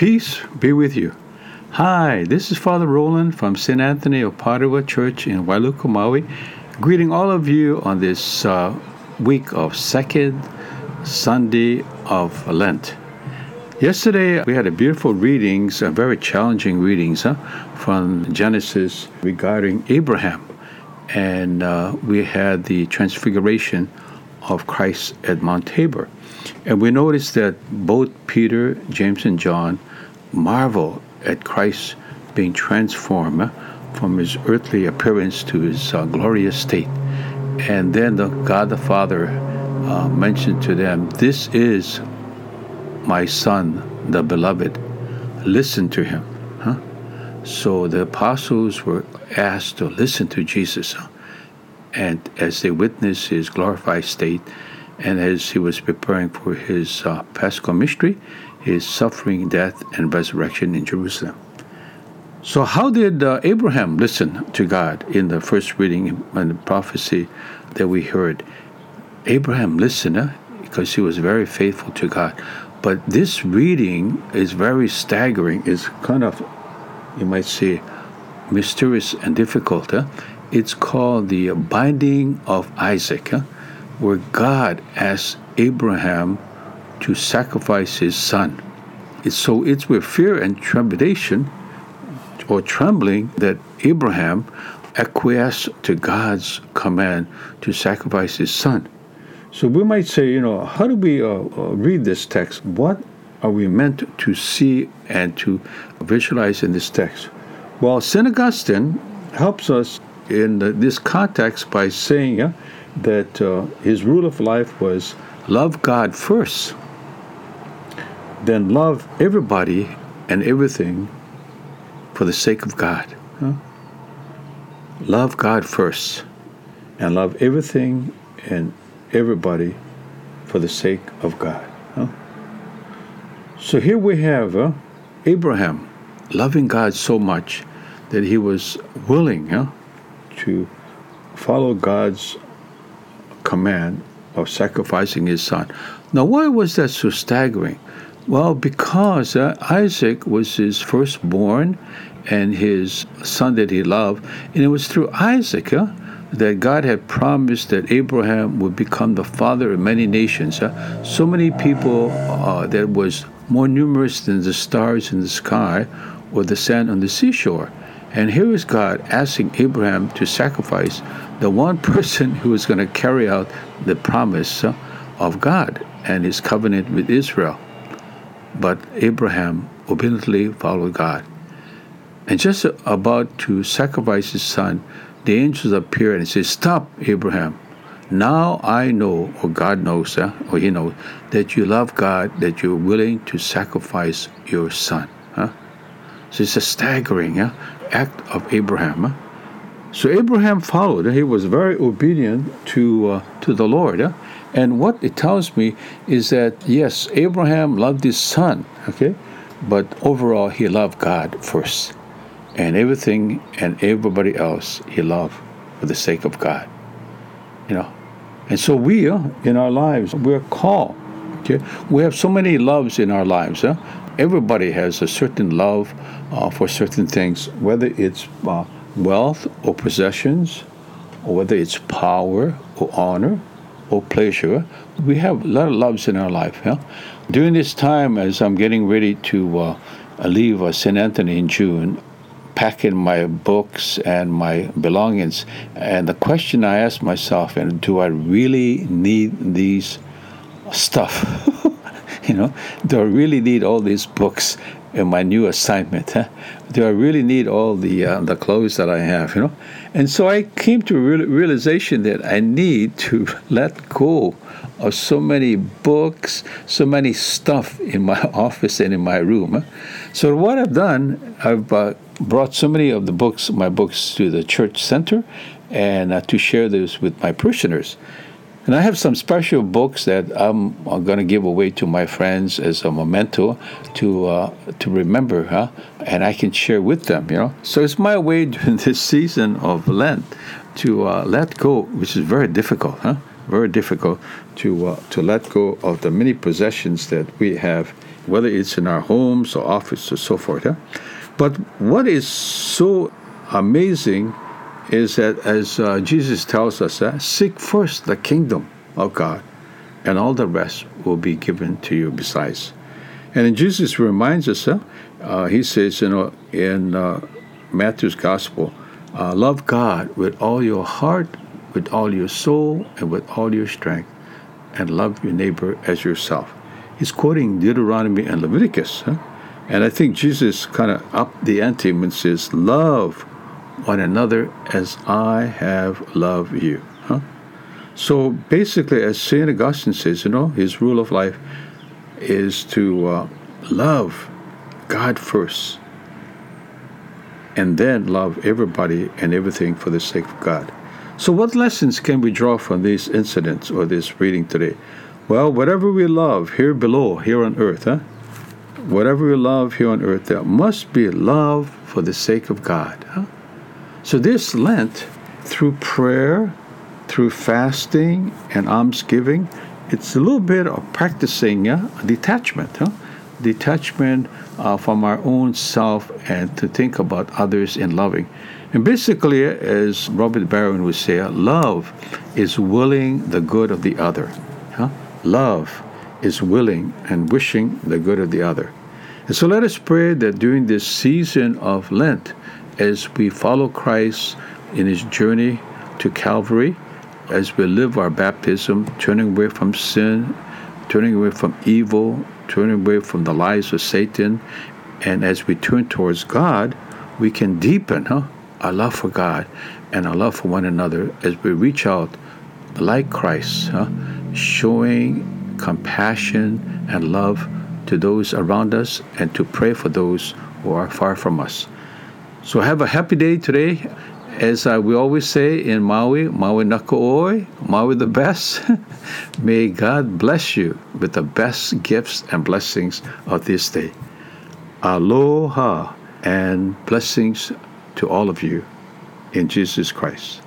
peace be with you. Hi, this is Father Roland from St. Anthony of Padua Church in Wailuku, Maui, greeting all of you on this uh, week of second Sunday of Lent. Yesterday we had a beautiful readings, a very challenging readings huh, from Genesis regarding Abraham, and uh, we had the transfiguration of Christ at Mount Tabor. And we notice that both Peter, James, and John marvel at Christ being transformed from his earthly appearance to his uh, glorious state. And then the God the Father uh, mentioned to them, This is my Son, the beloved. Listen to him. Huh? So the apostles were asked to listen to Jesus. And as they witnessed his glorified state, and as he was preparing for his uh, Paschal mystery, his suffering, death, and resurrection in Jerusalem. So, how did uh, Abraham listen to God in the first reading and the prophecy that we heard? Abraham listened because he was very faithful to God. But this reading is very staggering. It's kind of, you might say, mysterious and difficult. It's called the binding of Isaac. Where God asked Abraham to sacrifice his son. It's, so it's with fear and trepidation or trembling that Abraham acquiesced to God's command to sacrifice his son. So we might say, you know, how do we uh, uh, read this text? What are we meant to see and to visualize in this text? Well, St. Augustine helps us in this context by saying, uh, that uh, his rule of life was love God first, then love everybody and everything for the sake of God. Huh? Love God first and love everything and everybody for the sake of God. Huh? So here we have uh, Abraham loving God so much that he was willing huh, to follow God's command of sacrificing his son. Now, why was that so staggering? Well, because uh, Isaac was his firstborn and his son that he loved, and it was through Isaac uh, that God had promised that Abraham would become the father of many nations. Uh, so many people uh, that was more numerous than the stars in the sky or the sand on the seashore. And here is God asking Abraham to sacrifice the one person who is going to carry out the promise of God and his covenant with Israel. But Abraham obediently followed God. And just about to sacrifice his son, the angels appear and say, Stop, Abraham. Now I know, or God knows, uh, or he knows, that you love God, that you're willing to sacrifice your son. So it's a staggering uh, act of Abraham. So Abraham followed. He was very obedient to uh, to the Lord. And what it tells me is that yes, Abraham loved his son, okay, but overall he loved God first, and everything and everybody else he loved for the sake of God. You know, and so we uh, in our lives we're called. Okay, we have so many loves in our lives. Huh? Everybody has a certain love uh, for certain things, whether it's uh, wealth or possessions, or whether it's power or honor or pleasure. We have a lot of loves in our life. During this time, as I'm getting ready to uh, leave uh, St. Anthony in June, packing my books and my belongings, and the question I ask myself, and do I really need these stuff? you know, do I really need all these books in my new assignment? Huh? Do I really need all the uh, the clothes that I have? You know, and so I came to a real, realization that I need to let go of so many books, so many stuff in my office and in my room. Huh? So what I've done, I've uh, brought so many of the books, my books, to the church center, and uh, to share those with my parishioners. And I have some special books that I'm, I'm going to give away to my friends as a memento to uh, to remember, huh? And I can share with them, you know. So it's my way during this season of Lent to uh, let go, which is very difficult, huh? very difficult to uh, to let go of the many possessions that we have, whether it's in our homes or office or so forth. Huh? But what is so amazing is that as uh, Jesus tells us, uh, seek first the kingdom of God, and all the rest will be given to you besides. And then Jesus reminds us, uh, he says, you know, in uh, Matthew's Gospel, uh, love God with all your heart, with all your soul, and with all your strength, and love your neighbor as yourself. He's quoting Deuteronomy and Leviticus. Huh? And I think Jesus kind of upped the ante and says, Love one another as I have loved you. Huh? So basically, as St. Augustine says, you know, his rule of life is to uh, love God first and then love everybody and everything for the sake of God. So, what lessons can we draw from these incidents or this reading today? Well, whatever we love here below, here on earth, huh? Whatever we love here on earth, there must be love for the sake of God. Huh? So, this Lent, through prayer, through fasting and almsgiving, it's a little bit of practicing detachment, huh? detachment uh, from our own self and to think about others in loving. And basically, as Robert Barron would say, love is willing the good of the other. Huh? Love is willing and wishing the good of the other. And so let us pray that during this season of Lent, as we follow Christ in his journey to Calvary, as we live our baptism, turning away from sin, turning away from evil, turning away from the lies of Satan, and as we turn towards God, we can deepen huh, our love for God and our love for one another as we reach out like Christ, huh, showing compassion and love to those around us and to pray for those who are far from us. So have a happy day today as we always say in Maui, Maui no ka oi, Maui the best, may God bless you with the best gifts and blessings of this day. Aloha and blessings to all of you in Jesus Christ.